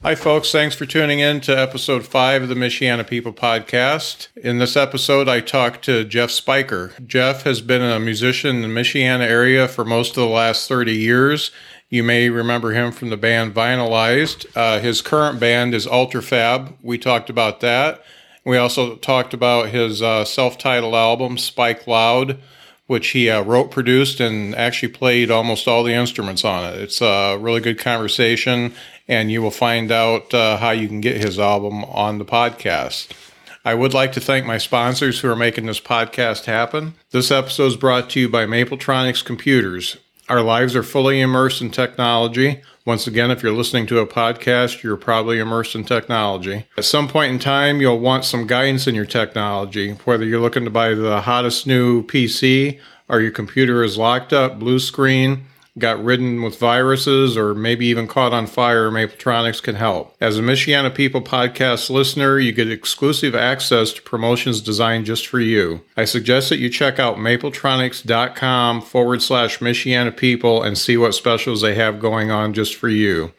Hi, folks. Thanks for tuning in to episode five of the Michiana People podcast. In this episode, I talked to Jeff Spicher. Jeff has been a musician in the Michiana area for most of the last 30 years. You may remember him from the band Vinylized. Uh, his current band is Ultrafab. We talked about that. We also talked about his uh, self titled album, Spikeloud which he uh, wrote, produced, and actually played almost all the instruments on it. It's a really good conversation, and you will find out uh, how you can get his album on the podcast. I would like to thank my sponsors who are making this podcast happen. This episode is brought to you by Mapletronics Computers. Our lives are fully immersed in technology. Once again, if you're listening to a podcast, you're probably immersed in technology. At some point in time, you'll want some guidance in your technology, whether you're looking to buy the hottest new PC or your computer is locked up, blue screen, got ridden with viruses, or maybe even caught on fire, Mapletronics can help. As a Michiana People podcast listener, you get exclusive access to promotions designed just for you. I suggest that you check out mapletronics.com forward slash Michiana People and see what specials they have going on just for you.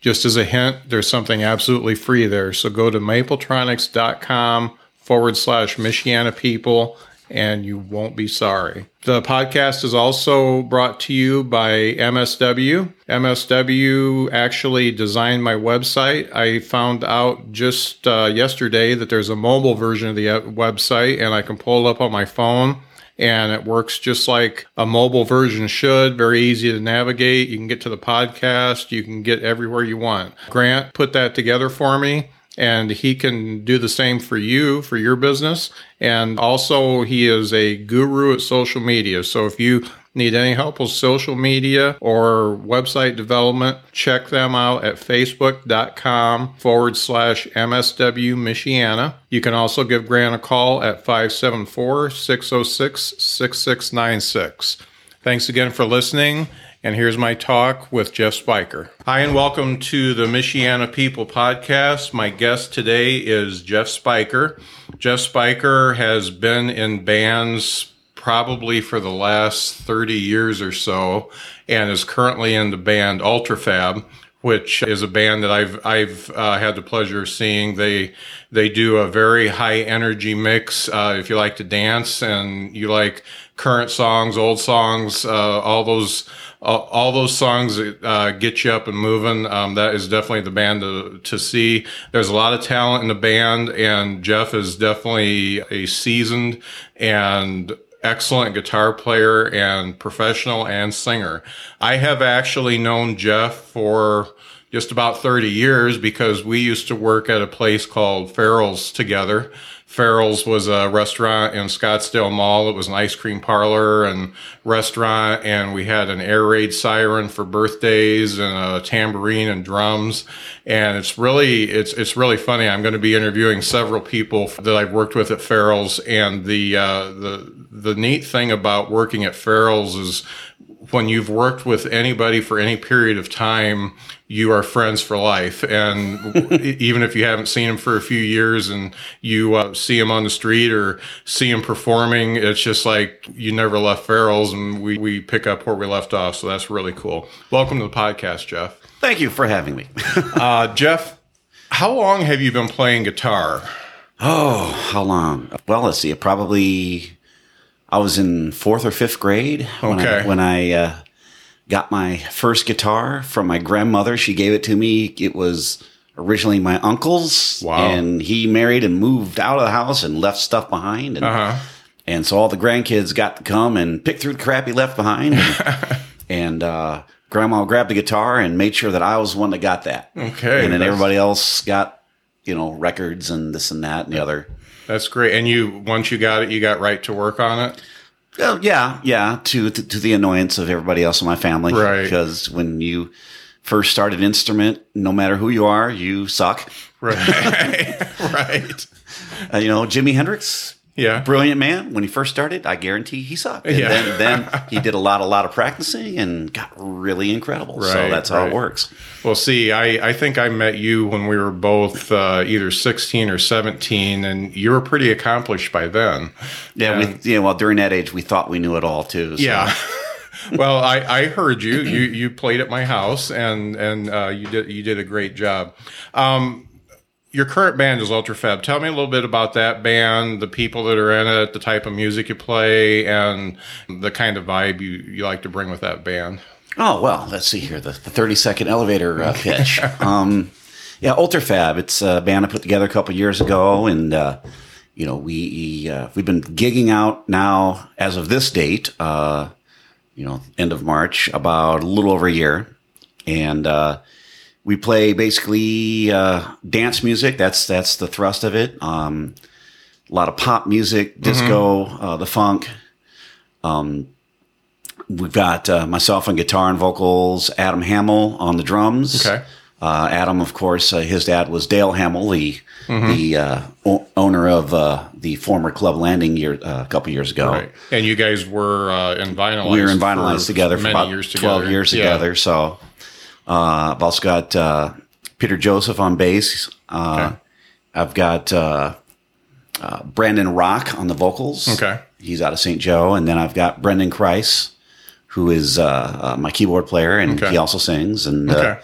Just as a hint, there's something absolutely free there. So go to mapletronics.com forward slash Michiana People and you won't be sorry. The podcast is also brought to you by MSW. MSW actually designed my website. I found out just uh, yesterday that there's a mobile version of the uh, website, and I can pull it up on my phone. And it works just like a mobile version should. Very easy to navigate. You can get to the podcast. You can get everywhere you want. Grant put that together for me and he can do the same for you for your business. And also he is a guru at social media. So if you need any help with social media or website development check them out at facebook.com forward slash msw michiana. You can also give grant a call at 574-606-6696 thanks again for listening and here's my talk with Jeff Spicher. Hi, and welcome to the Michiana People podcast. My guest today is Jeff Spicher. Jeff Spicher has been in bands probably for the last 30 years or so and is currently in the band Ultrafab which is a band that I've I've uh, had the pleasure of seeing. They they do a very high energy mix. Uh, if you like to dance and you like current songs, old songs, uh, all those all, those songs that uh, get you up and moving. Um, that is definitely the band to, to see. There's a lot of talent in the band, and Jeff is definitely a seasoned and excellent guitar player and professional and singer. I have actually known Jeff for just about 30 years because we used to work at a place called Farrell's together. Farrell's was a restaurant in Scottsdale Mall. It was an ice cream parlor and restaurant, and we had an air raid siren for birthdays and a tambourine and drums. And it's really it's it's really funny. I'm going to be interviewing several people that I've worked with at Farrell's, and the uh, the the neat thing about working at Farrell's is when you've worked with anybody for any period of time, you are friends for life. And even if you haven't seen them for a few years and you uh, see them on the street or see them performing, it's just like you never left Farrell's and we, we pick up where we left off. So that's really cool. Welcome to the podcast, Jeff. Thank you for having me. uh, Jeff, how long have you been playing guitar? Oh, how long? Well, let's see. Probably I was in fourth or fifth grade when okay. I, when I uh, got my first guitar from my grandmother. She gave it to me. It was originally my uncle's. Wow. And he married and moved out of the house and left stuff behind. And, Uh-huh. and so all the grandkids got to come and pick through the crap he left behind. And, and uh, grandma grabbed the guitar and made sure that I was the one that got that. Okay, And then everybody else got, you know, records and this and that and the other. That's great. And you, once you got it, you got right to work on it. Oh, yeah, yeah. To, to to the annoyance of everybody else in my family, Right. Because when you first start an instrument, no matter who you are, you suck. Right. right. Uh, you know, Jimi Hendrix, Yeah. brilliant man. When he first started, I guarantee he sucked. And Yeah. then, then he did a lot, a lot of practicing and got really incredible. so Right, that's how it works. Well, see, I, I think I met you when we were both uh, either 16 or 17, and you were pretty accomplished by then. Yeah, And- we, yeah. Well, during that age, we thought we knew it all too. so- Yeah. well, I, I heard you. You you played at my house, and and uh, you did you did a great job. Um, your current band is Ultrafab. Tell me a little bit about that band, the people that are in it, the type of music you play, and the kind of vibe you, you like to bring with that band. Oh well, let's see here the, the thirty second elevator uh, pitch. um, yeah, Ultrafab. It's a band I put together a couple years ago, and uh, you know we uh, we've been gigging out now as of this date. Uh, you know, end of March, about a little over a year, and uh, we play basically uh, dance music. That's that's the thrust of it. Um, a lot of pop music, disco, uh, the funk. We've got uh, myself on guitar and vocals, Adam Hamill on the drums. Okay. Uh, Adam, of course, uh, his dad was Dale Hamill, the the uh, o- owner of uh, the former Club Landing year uh, a couple years ago. Right. And you guys were uh, in Vinylized. We were in Vinylized together for many about years twelve together. years Yeah. together. So uh, I've also got uh, Peter Joseph on bass. Uh, Okay. I've got uh, uh, Brandon Rock on the vocals. Okay. He's out of St. Joe. And then I've got Brendan Kreis, who is uh, uh, my keyboard player, and Okay. he also sings. And uh, Okay.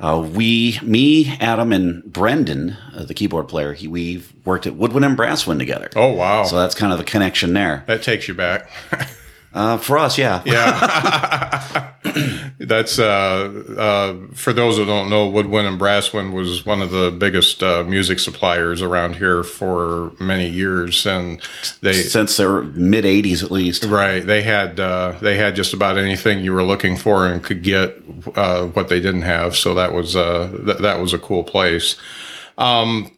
uh, we, me, Adam, and Brendan, uh, the keyboard player, he, we've worked at Woodwind and Brasswind together. Oh wow. So that's kind of the connection there. that takes you back. Uh, for us, yeah. Yeah. That's uh, uh, for those who don't know, Woodwind and Brasswind was one of the biggest uh, music suppliers around here for many years, and they Since their mid 80s at least. right they had uh, they had just about anything you were looking for and could get uh, what they didn't have. So that was uh, th- that was a cool place. Um,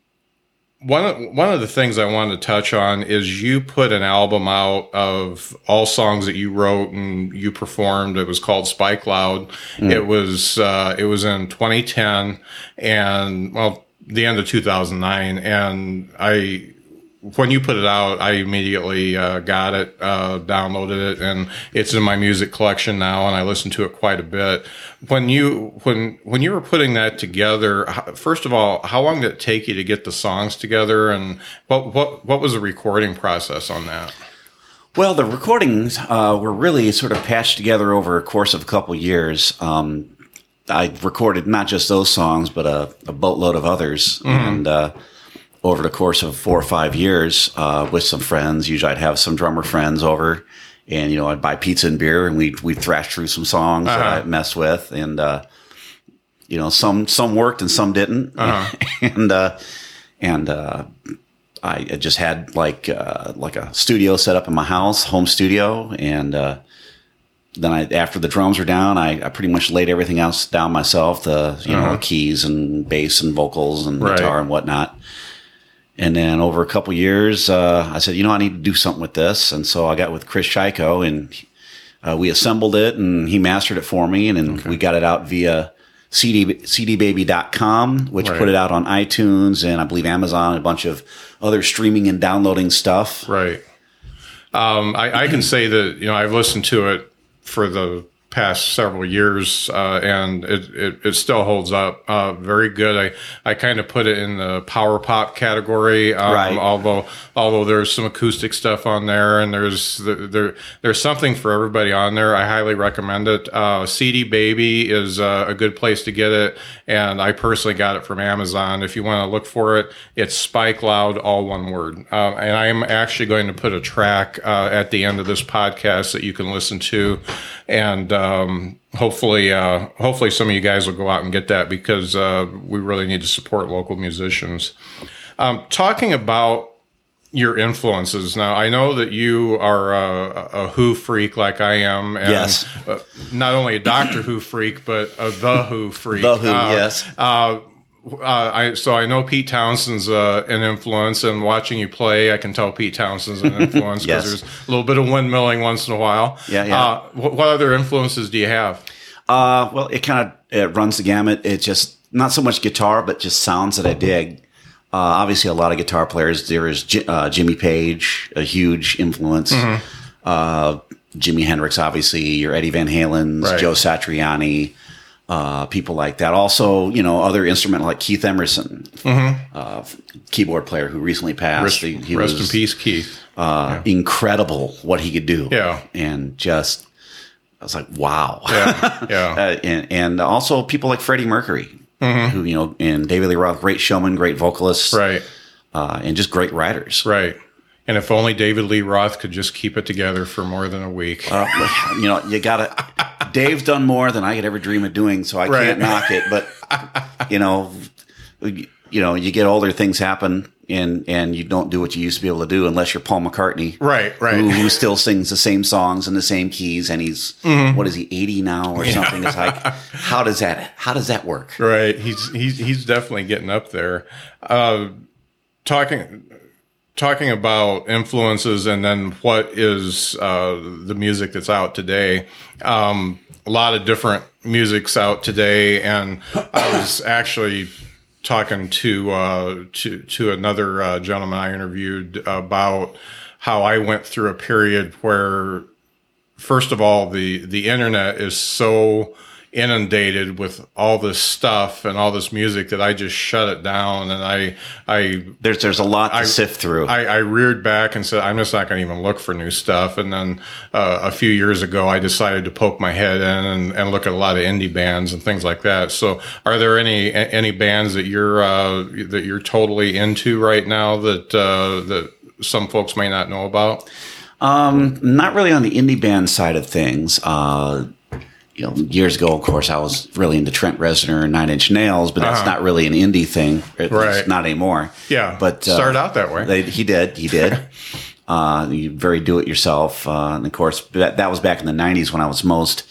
one of, one of the things I wanted to touch on is you put an album out of all songs that you wrote and you performed. It was called Spikeloud. It was uh, it was in 2010 and well the end of 2009 and I when you put it out, I immediately uh, got it, uh, downloaded it, and it's in my music collection now, and I listen to it quite a bit. When you when when you were putting that together, first of all, how long did it take you to get the songs together, and what what what was the recording process on that? Well, the recordings uh, were really sort of patched together over a course of a couple years. Um, I recorded not just those songs, but a, a boatload of others. And uh, over the course of four or five years uh, with some friends, usually I'd have some drummer friends over. And, you know, I'd buy pizza and beer and we'd, we'd thrash through some songs that Uh-huh. I messed with. And, uh, you know, some, some worked and some didn't. and, uh, and, uh, I just had like uh, like a studio set up in my house, home studio, and uh, then I after the drums were down, I, I pretty much laid everything else down myself, the you know keys and bass and vocals and Right. guitar and whatnot. And then over a couple years, uh, I said, you know, I need to do something with this, and so I got with Chris Chyko, and uh, we assembled it, and he mastered it for me, and then we got it out via CD, cdbaby.com, which Right. put it out on iTunes and I believe Amazon and a bunch of other streaming and downloading stuff. Right. Um, I, I can say that you know I've listened to it for the past several years, uh, and it, it, it still holds up uh, very good. I, I kind of put it in the power pop category, um, Right. although although there's some acoustic stuff on there, and there's there there's something for everybody on there. I highly recommend it. Uh, CD Baby is uh, a good place to get it, and I personally got it from Amazon. If you want to look for it, it's Spikeloud, all one word. Um, and I am actually going to put a track uh, at the end of this podcast that you can listen to, and uh, um, hopefully, uh, hopefully, some of you guys will go out and get that because uh, we really need to support local musicians. Um, talking about your influences now, I know that you are a, a Who freak like I am, and Yes. uh, not only a Doctor Who freak, but a The Who freak. The Who, Uh, yes. Uh, I so I know Pete Townshend's uh, an influence, and watching you play, I can tell Pete Townshend's an influence because Yes. there's a little bit of windmilling once in a while. Yeah, yeah. Uh, what, what other influences do you have? Uh, well, it kind of it runs the gamut. It's just not so much guitar, but just sounds that I dig. Uh, obviously, a lot of guitar players. There is uh, Jimmy Page, a huge influence. Mm-hmm. Uh, Jimi Hendrix, obviously. Your Eddie Van Halen's, Right. Joe Satriani, uh, people like that. Also, you know, other instrumental like Keith Emerson, uh, keyboard player who recently passed. Mm-hmm. Rest, He- he rest was, in peace, Keith. Uh, Incredible what he could do. Yeah. and just I was like, wow. Yeah, yeah, uh, and, and also people like Freddie Mercury, who you know, and David Lee Roth, great showman, great vocalists, right, uh, and just great writers. right. And if only David Lee Roth could just keep it together for more than a week. Uh, you know, you gotta. Dave's done more than I could ever dream of doing, so I Right. can't knock it. But you know, you know, you get older, things happen, and and you don't do what you used to be able to do unless you're Paul McCartney, right, right. Who, who still sings the same songs in the same keys, and he's Mm-hmm. what is he, eighty now or something? It's like, how does that how does that work? Right. He's he's he's definitely getting up there. Uh, talking talking about influences and then what is uh, the music that's out today. Um, a lot of different music's out today, and I was actually talking to uh, to to another uh, gentleman I interviewed about how I went through a period where first of all, the the internet is so inundated with all this stuff and all this music that I just shut it down and I I There's there's a lot to sift through. I, I reared back and said I'm just not going to even look for new stuff. And then uh, a few years ago, I decided to poke my head in and, and look at a lot of indie bands and things like that. So, are there any any bands that you're uh, that you're totally into right now that uh, that some folks may not know about? Um, not really on the indie band side of things. Uh, you know, years ago, of course, I was really into Trent Reznor and Nine Inch Nails, but that's not really an indie thing. Uh-huh. Right. not anymore. Yeah, but uh, started out that way. They, he did. He did. uh, you very do it yourself, uh, and of course, that, that was back in the '90s when I was most.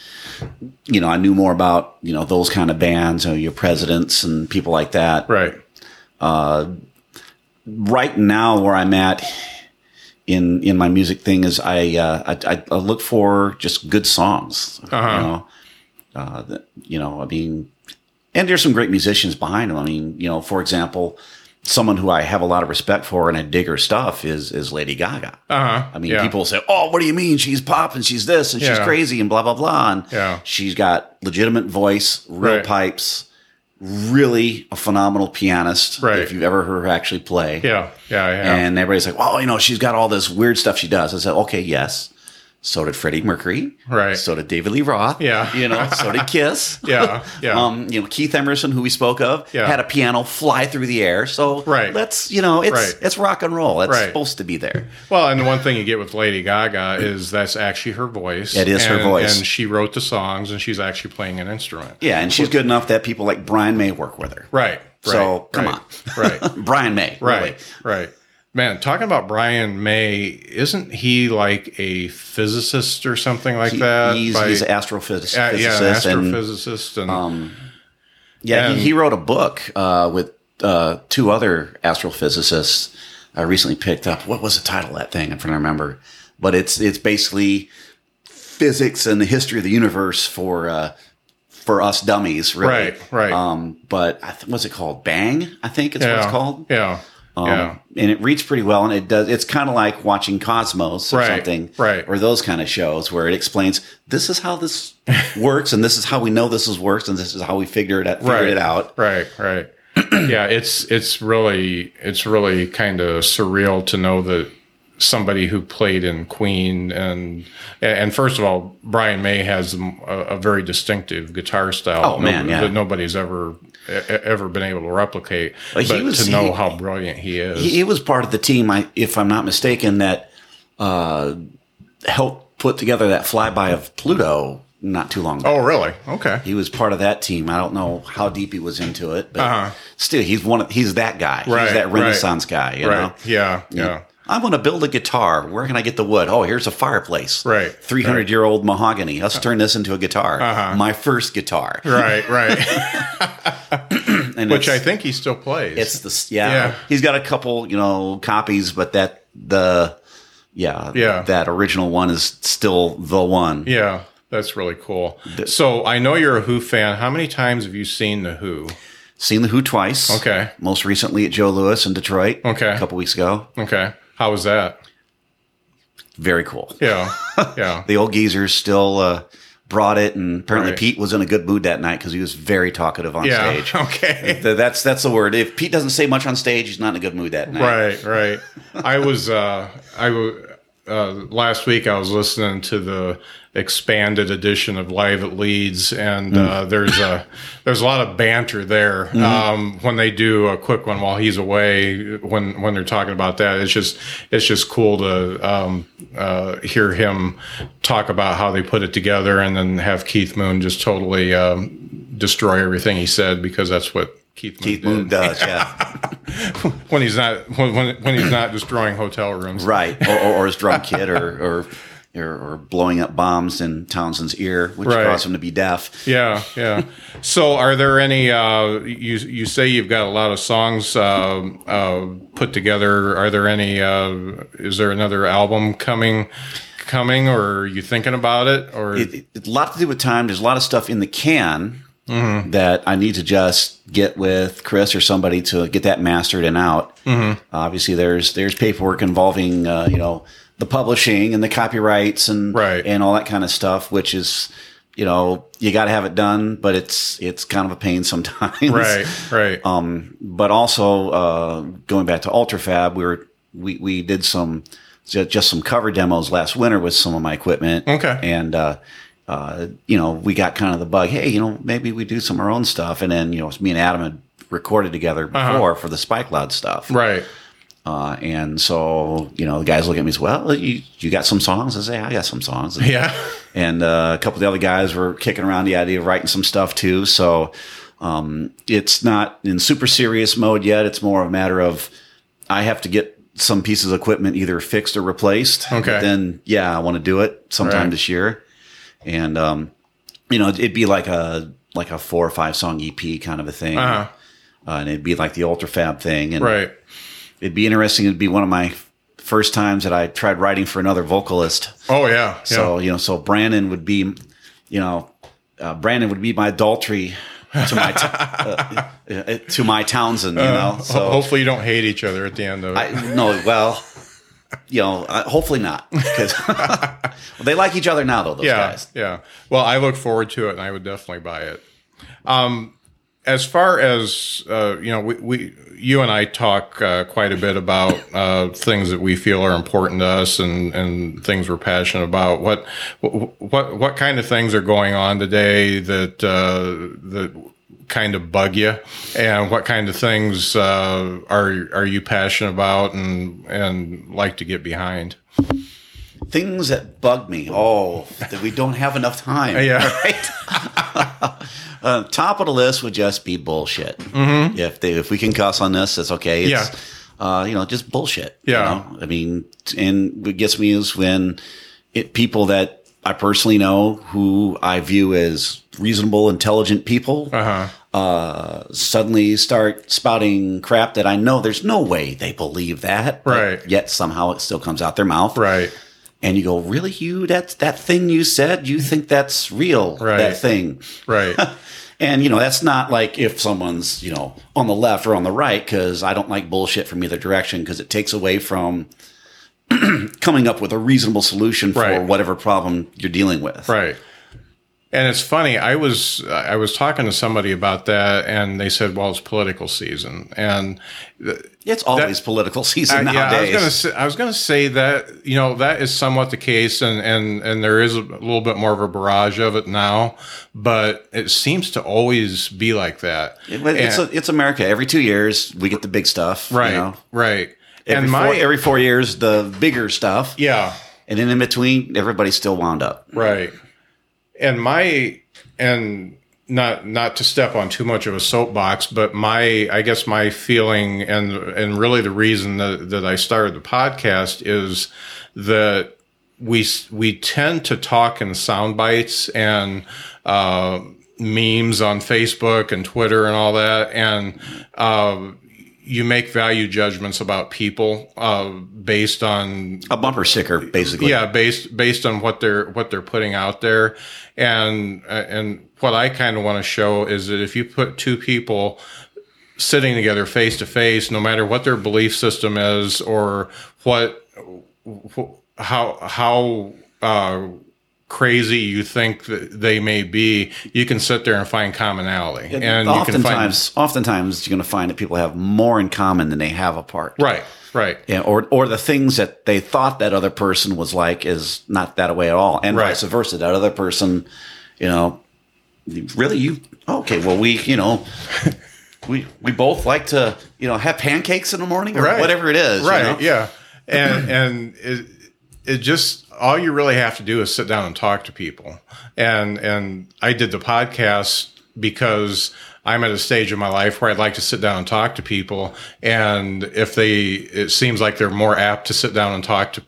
You know, I knew more about you know those kind of bands, you know, your presidents and people like that. Right. right now where I'm at in in my music thing is I uh, I, I look for just good songs. uh You know, uh, that, you know, I mean, and there's some great musicians behind them. I mean, you know, for example, someone who I have a lot of respect for and I dig her stuff is is Lady Gaga. Uh huh. I mean, people say, "Oh, what do you mean? She's pop and she's this and she's crazy and blah blah blah." And Yeah. she's got legitimate voice, real Right. pipes, really a phenomenal pianist. Right. If you've ever heard her actually play, Yeah. Yeah. I have. and everybody's like, well, you know, she's got all this weird stuff she does. I said, okay, yes. So did Freddie Mercury. Right. So did David Lee Roth. Yeah. You know, so did Kiss. Yeah, yeah. um, you know, Keith Emerson, who we spoke of, Yeah. had a piano fly through the air. So Right. let's, you know, it's Right. it's rock and roll. It's Right. supposed to be there. Well, and the one thing you get with Lady Gaga is that's actually her voice. It is her voice. and she wrote the songs, and she's actually playing an instrument. Yeah, and she's good enough that people like Brian May work with her. Right. So, come right, Right. Brian May. Right. really. Right. Man, talking about Brian May, isn't he like a physicist or something like that? He's, By- he's an astrophysicist. uh, yeah, an and astrophysicist, and Yeah, And- he, he wrote a book uh, with uh, two other astrophysicists. I recently picked up. What was the title of that thing? I'm trying to remember. But it's it's basically physics and the history of the universe for uh, for us dummies, really. Right, right. Um, but I th- what's it called? Bang, I think it's yeah, what it's called. Yeah. Um, yeah. And it reads pretty well, and it does. It's kind of like watching Cosmos or Right, something, right. Or those kind of shows where it explains this is how this works, and this is how we know this is works, and this is how we figured it figured right. it out. Right, right. yeah, it's it's really it's really kind of surreal to know that somebody who played in Queen and and first of all, Brian May has a, a very distinctive guitar style. Oh, man, no- yeah. that nobody's ever ever been able to replicate. But was- to know he- how brilliant he is, He, was part of the team, I, if I'm not mistaken, that uh, helped put together that flyby of Pluto not too long ago. Oh, really? Okay. He was part of that team. I don't know how deep he was into it, but Uh-huh. still, he's one. Of, he's that guy. Right, He's that right. Renaissance guy. You right. know. Yeah. Yeah. I want to build a guitar. Where can I get the wood? Oh, here's a fireplace. Right, Three hundred year old mahogany. Let's turn this into a guitar. Uh-huh. My first guitar. Right. Right. And Which I think he still plays. It's the yeah, Yeah. He's got a couple, you know, copies, but that the yeah Yeah. that original one is still the one. yeah. That's really cool. So I know you're a Who fan. How many times have you seen the Who? Seen the Who twice. Okay. Most recently at Joe Louis in Detroit. Okay. A couple weeks ago. Okay. How was that? Very cool. Yeah. Yeah. The old geezers still uh, brought it, and apparently Right. Pete was in a good mood that night because he was very talkative on yeah. stage. Okay. That's that's the word. If Pete doesn't say much on stage, he's not in a good mood that night. Right, right. I was uh I w- uh last week I was listening to the expanded edition of Live at Leeds and uh there's a there's a lot of banter there. Um when they do a quick one while he's away when when they're talking about that it's just it's just cool to um uh hear him talk about how they put it together and then have Keith Moon just totally um destroy everything he said because that's what Keith Moon Keith did Moon does, yeah. when he's not when, when, he's not destroying hotel rooms. right. Or, or, or his drunk kid, or, or or blowing up bombs in Townshend's ear, which Right. caused him to be deaf. Yeah, yeah. So, are there any? Uh, you you say you've got a lot of songs uh, uh, put together. Are there any? Uh, is there another album coming? Coming, or are you thinking about it? Or It, it, it's a lot to do with time. There's a lot of stuff in the can Mm-hmm. that I need to just get with Chris or somebody to get that mastered and out. Mm-hmm. Obviously, there's there's paperwork involving uh, you know the publishing and the copyrights and Right. and all that kind of stuff, which is you know you got to have it done, but it's it's kind of a pain sometimes. right, right. Um, but also uh, going back to Ultrafab, we were we we did some just some cover demos last winter with some of my equipment. Okay. and uh, uh, you know we got kind of the bug. Hey, you know maybe we do some of our own stuff, and then you know me and Adam had recorded together before for the Spikeloud stuff. right. Uh, and so you know the guys look at me and say, "Well, you you got some songs?" I say, "I got some songs." And, Yeah. and uh, a couple of the other guys were kicking around the idea of writing some stuff too. So um, it's not in super serious mode yet. It's more a matter of I have to get some pieces of equipment either fixed or replaced. Okay. But then, yeah, I want to do it sometime Right. this year, and um, you know, it'd be like a like a four or five song EP kind of a thing, Uh-huh. uh, and it'd be like the Ultrafab thing, and Right. it'd be interesting. It'd be one of my first times that I tried writing for another vocalist. Oh yeah. yeah. So you know, so Brandon would be, you know, uh, Brandon would be my Daltrey to my t- uh, uh, to my Townshend. You know, so hopefully you don't hate each other at the end of it. I no, well, you know, uh, hopefully not because they like each other now though. Those yeah, guys. yeah. Well, I look forward to it, and I would definitely buy it. Um, as far as uh, you know, we, we you and I talk uh, quite a bit about uh, things that we feel are important to us and and things we're passionate about. What what what kind of things are going on today that uh, that kind of bug you, and what kind of things uh, are are you passionate about and and like to get behind? Things that bug me. Oh, that we don't have enough time. Yeah. Right. uh, top of the list would just be bullshit. Mm-hmm. If they, if we can cuss on this, it's okay. It's, Yeah. Uh, you know, just bullshit. you Yeah. know? I mean, and what gets me is when it people that I personally know who I view as reasonable, intelligent people Uh-huh. uh, suddenly start spouting crap that I know there's no way they believe that. Right. Yet somehow it still comes out their mouth. Right. And you go, really, you that that thing you said, you think that's real? Right. That thing. Right. And you know, that's not like if someone's you know on the left or on the right, because I don't like bullshit from either direction, because it takes away from coming up with a reasonable solution for Right. whatever problem you're dealing with. Right. And it's funny. I was I was talking to somebody about that, and they said, "Well, it's political season." And It's always political season I, yeah, I was nowadays. gonna say, I was gonna say that you know that is somewhat the case, and and and there is a little bit more of a barrage of it now, but it seems to always be like that. It- it's, And- a, it's America. Every two years, we get the big stuff. right, You know? right. Every, and my four, every four years, the bigger stuff. yeah, And then in between, everybody's still wound up. Right. and my and not not to step on too much of a soapbox, but my I guess my feeling and and really the reason that, that I started the podcast is that we we tend to talk in sound bites and uh, memes on Facebook and Twitter and all that, and uh, you make value judgments about people uh, based on A bumper sticker, basically. yeah based based on what they're what they're putting out there and uh, and what i kind of want to show is that if you put two people sitting together face to face no matter what their belief system is or what how how uh, crazy you think that they may be you can sit there and find commonality and you can find oftentimes, oftentimes you're going to find that people have more in common than they have apart. right right Yeah, or or the things that they thought that other person was like is not that way at all, and Right. vice versa. That other person, you know, really you okay? Well, we you know. We, we both like to you know have pancakes in the morning or Right. whatever it is you right know? yeah and and it, it just all you really have to do is sit down and talk to people. And and i did the podcast because i'm at a stage in my life where i'd like to sit down and talk to people and if they it seems like they're more apt to sit down and talk to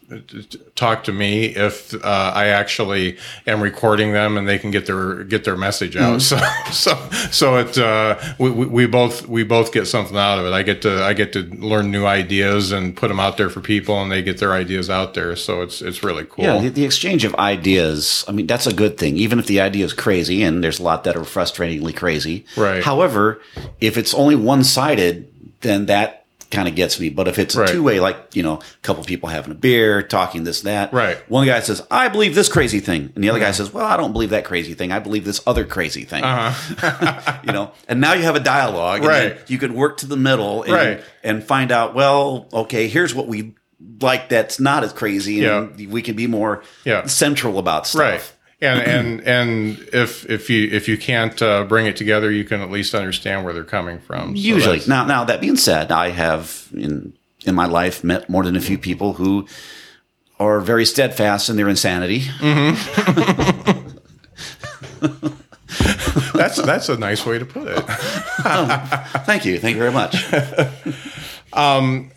talk to me if uh, i actually am recording them and they can get their get their message out so so so it uh, we, we we both we both get something out of it i get to i get to learn new ideas and put them out there for people and they get their ideas out there so it's it's really cool Yeah, the, the exchange of ideas. I mean, that's a good thing, even if the idea is crazy, and there's a lot that are frustratingly crazy. Right. However, if it's only one sided, then that kind of gets me. But if it's a Right. two way, like you know, a couple people having a beer, talking this that, Right. One guy says, "I believe this crazy thing," and the other guy says, "Well, I don't believe that crazy thing. I believe this other crazy thing." you know, and now you have a dialogue, and Uh-huh. Right. You could work to the middle, and, Right. and find out. Well, okay, here's what we like. That's not as crazy, and Yeah. we can be more Yeah. central about stuff. right and and and if if you if you can't uh, bring it together you can at least understand where they're coming from. So Usually, now now that being said, I have in in my life met more than a few people who are very steadfast in their insanity. that's that's a nice way to put it. Thank you, thank you very much. um,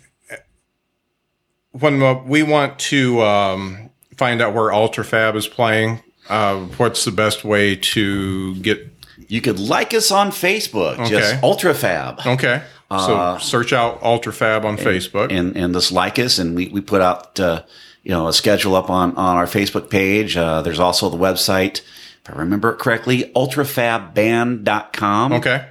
when we want to um, find out where ultrafab is playing uh, what's the best way to get? You could like us on Facebook, just UltraFab, okay. So search out ultrafab on facebook. and and just like us, and we we put out uh, you know a schedule up on on our Facebook page. Uh, there's also the website, if I remember it correctly, ultrafabBand.com. okay.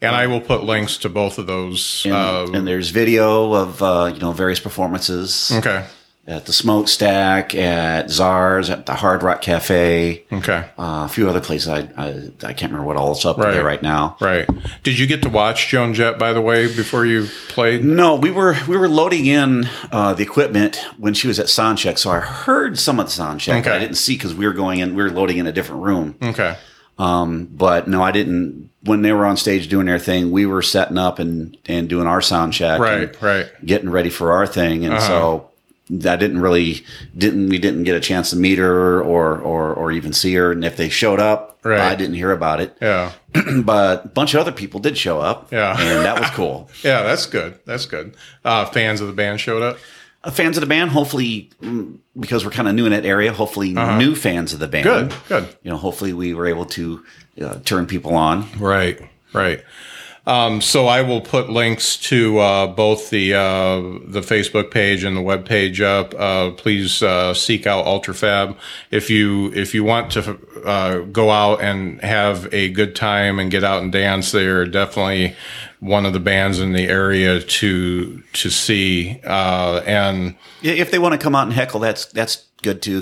And i will put links to both of those And, uh, and there's video of uh, you know various performances. Okay at the Smokestack, at Czars, at the Hard Rock Cafe, okay uh, a few other places. I, I I can't remember what all is up Right. there right now. right did you get to watch joan jett by the way before you played No, we were we were loading in uh, the equipment when she was at soundcheck, so I heard some of the soundcheck. Okay. I didn't see because we were going in, we were loading in a different room. okay Um, But no, I didn't. When they were on stage doing their thing, we were setting up and and doing our sound check, right right getting ready for our thing, and so. I didn't really didn't we didn't get a chance to meet her or or or even see her, and if they showed up, Right. I didn't hear about it. yeah But a bunch of other people did show up, Yeah. and that was cool. yeah that's good that's good uh, fans of the band showed up Uh, fans of the band, hopefully, mm, because we're kind of new in that area, hopefully new fans of the band. Uh-huh. good good You know, hopefully we were able to uh, turn people on. Right, right. Um, so I will put links to uh, both the uh, the Facebook page and the web page up. Uh, please uh, seek out Ultrafab if you if you want to uh, go out and have a good time and get out and dance. They are definitely one of the bands in the area to to see. Uh, and If they want to come out and heckle, that's that's good too.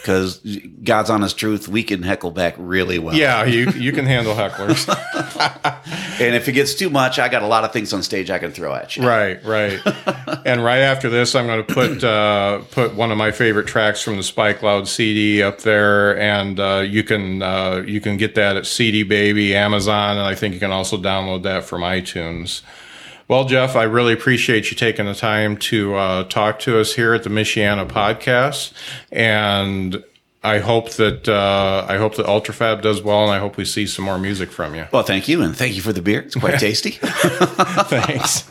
Because God's honest truth, we can heckle back really well. yeah, you you can handle hecklers. And if it gets too much, I got a lot of things on stage I can throw at you. Right, right. and right after this, I'm going to put uh, put one of my favorite tracks from the Spikeloud CD up there, and uh, you can uh, you can get that at CD Baby, Amazon, and I think you can also download that from iTunes. Well, Jeff, I really appreciate you taking the time to uh, talk to us here at the Michiana Podcast, and I hope that uh, I hope that Ultrafab does well, and I hope we see some more music from you. Well, thank you, and thank you for the beer. It's quite tasty. Thanks.